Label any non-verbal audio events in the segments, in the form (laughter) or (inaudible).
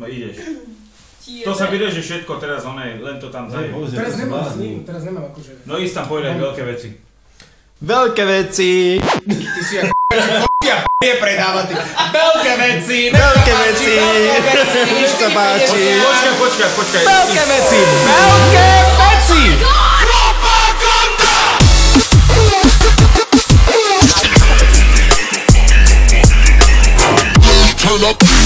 No ideš. (clears throat) To sa vyreže všetko teraz, oné, len to tam zaje. Teraz nemám, teraz nemám akože. No ísť tam povedať veľké veci. Veľké veci! Ty si ako (laughs) ja je predávať. Veľké veci! Veľké veci! Nech sa páči! Počkaj, počkaj, počkaj. Veľké veci! Veľké veci! Turn up.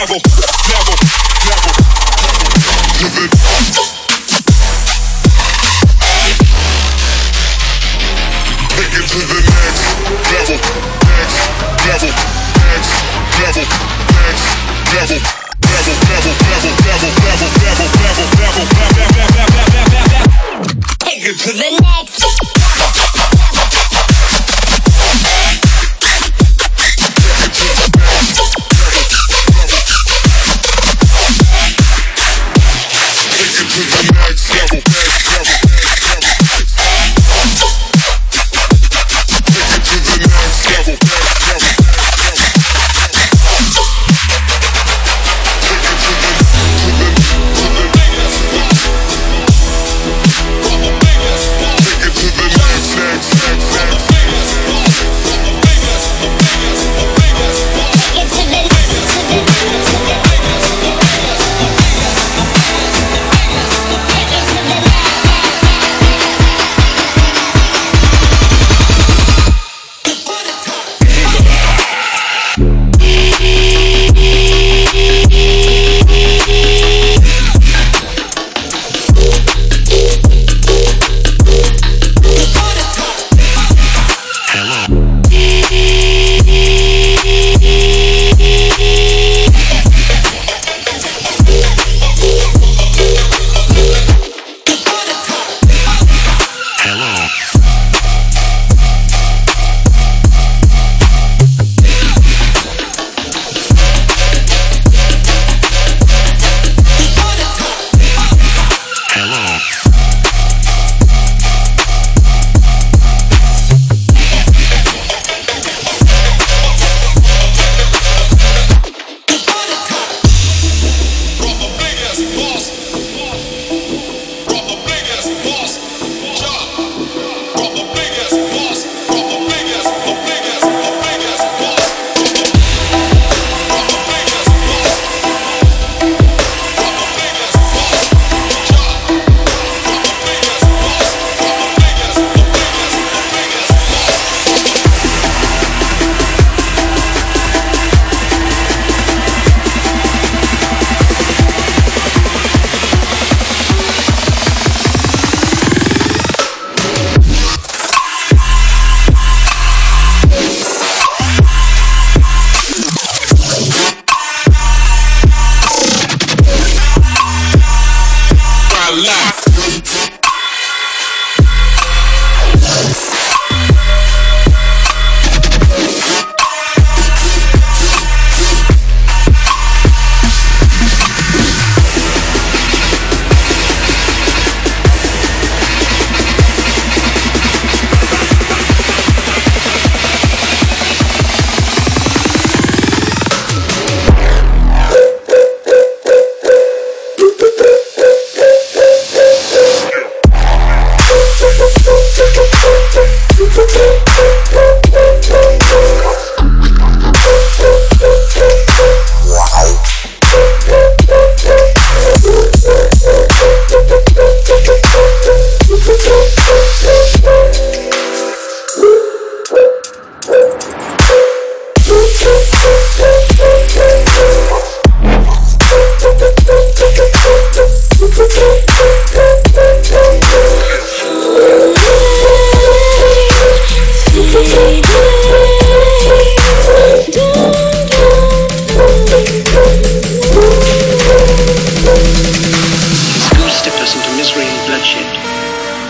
level.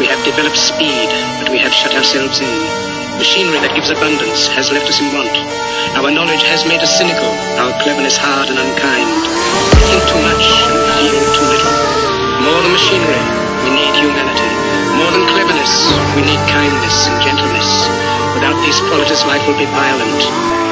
We have developed speed, but we have shut ourselves in. Machinery that gives abundance has left us in want. Our knowledge has made us cynical, our cleverness hard and unkind. We think too much and feel too little. More than machinery, we need humanity. More than cleverness, we need kindness and gentleness. Without these qualities, life will be violent.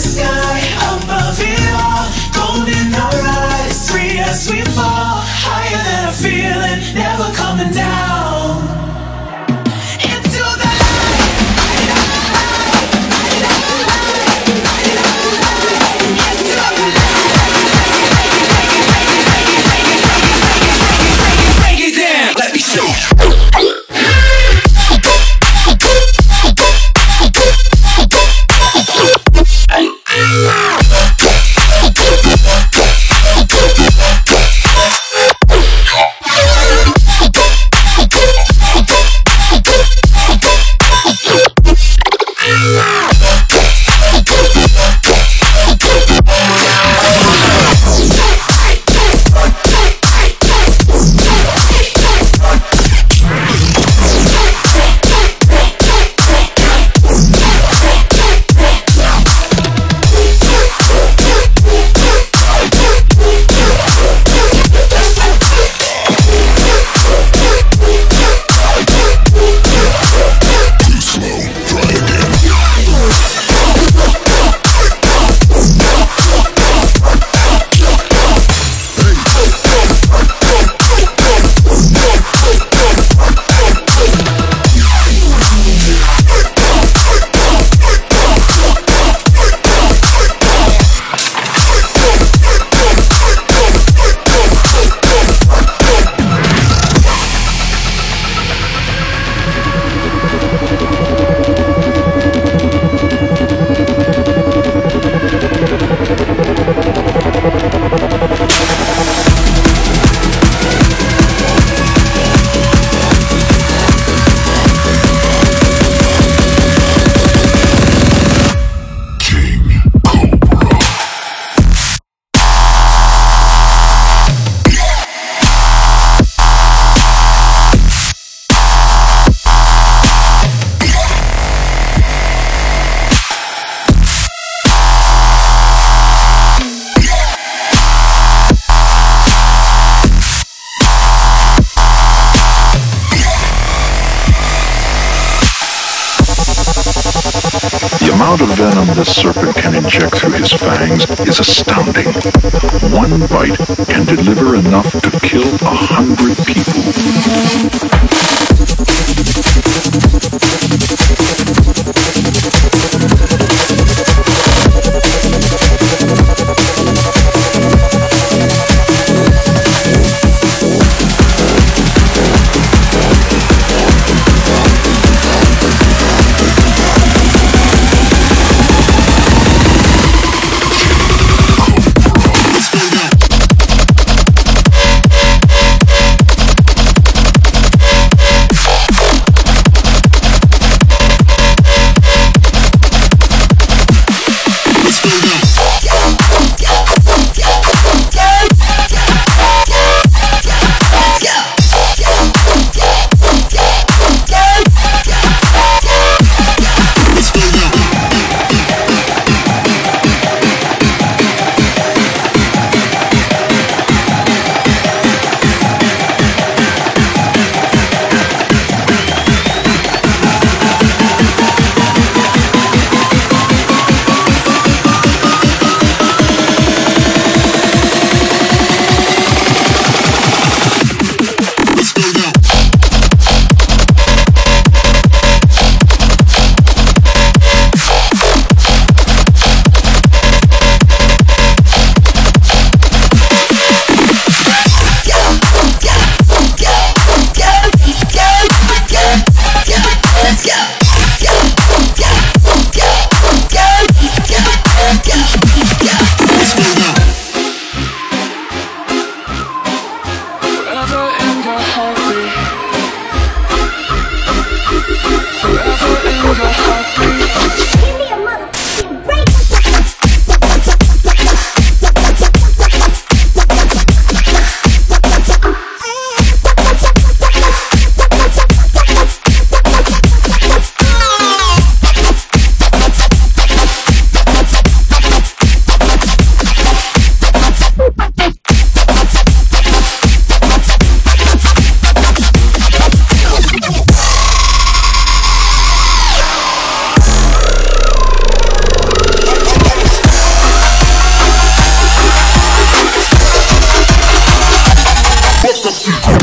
Sky, above it all. Gold in our eyes, free as we fall. Higher than a feeling, never coming down. Amount of venom this serpent can inject through his fangs is astounding. One bite can deliver enough to kill a hundred people. Yes.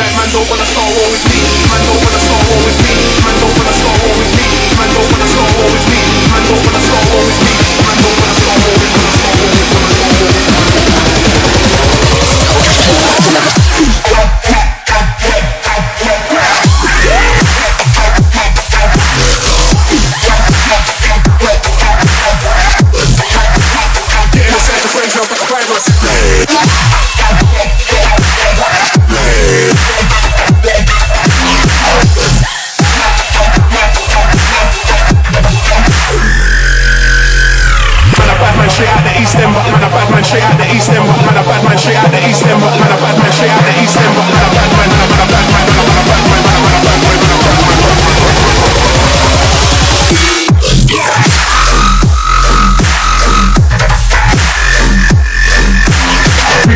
that man don't wanna score always me. Man don't wanna score always me. Man don't wanna score always me. Man don't wanna score always me.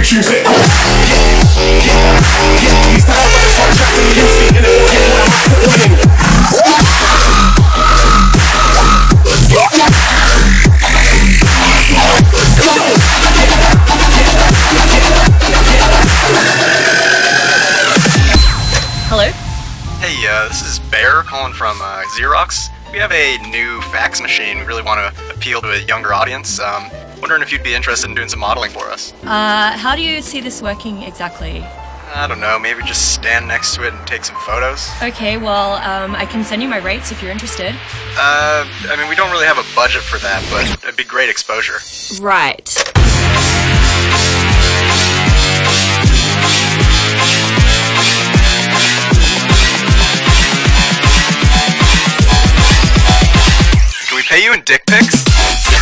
And you. Hello? Hey, uh, this is Bear calling from uh, Xerox. We have a new fax machine. We really want to appeal to a younger audience. Um, wondering if you'd be interested in doing some modeling for us. Uh, how do you see this working exactly? I don't know, maybe just stand next to it and take some photos. Okay, well, um, I can send you my rates if you're interested. Uh, I mean, we don't really have a budget for that, but it'd be great exposure. Right. Can we pay you in dick pics?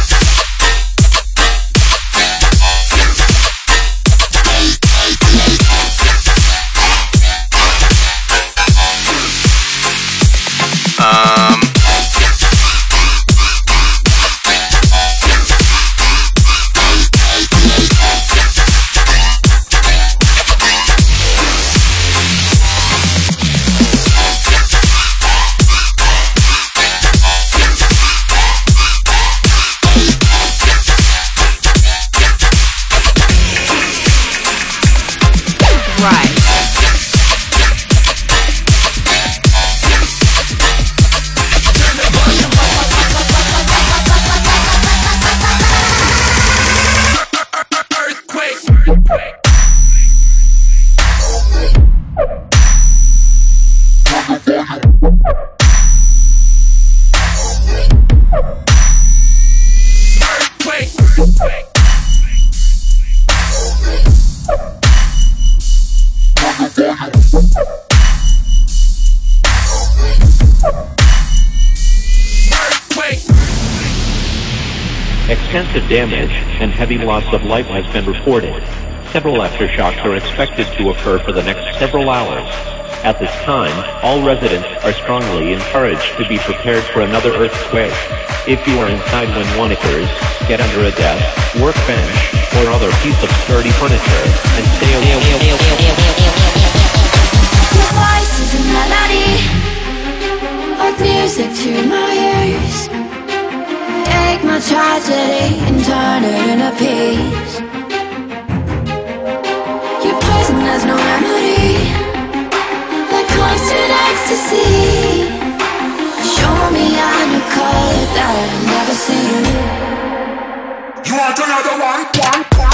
Right. And heavy loss of life has been reported. Several aftershocks are expected to occur for the next several hours. At this time, all residents are strongly encouraged to be prepared for another earthquake. If you are inside when one occurs, get under a desk, workbench, or other piece of sturdy furniture and stay away. Your voice is a melody, like music to my ears. Take my tragedy and turn it into peace. Your poison has no remedy, like constant ecstasy. Show me a new color that I've never seen. You want another one? One?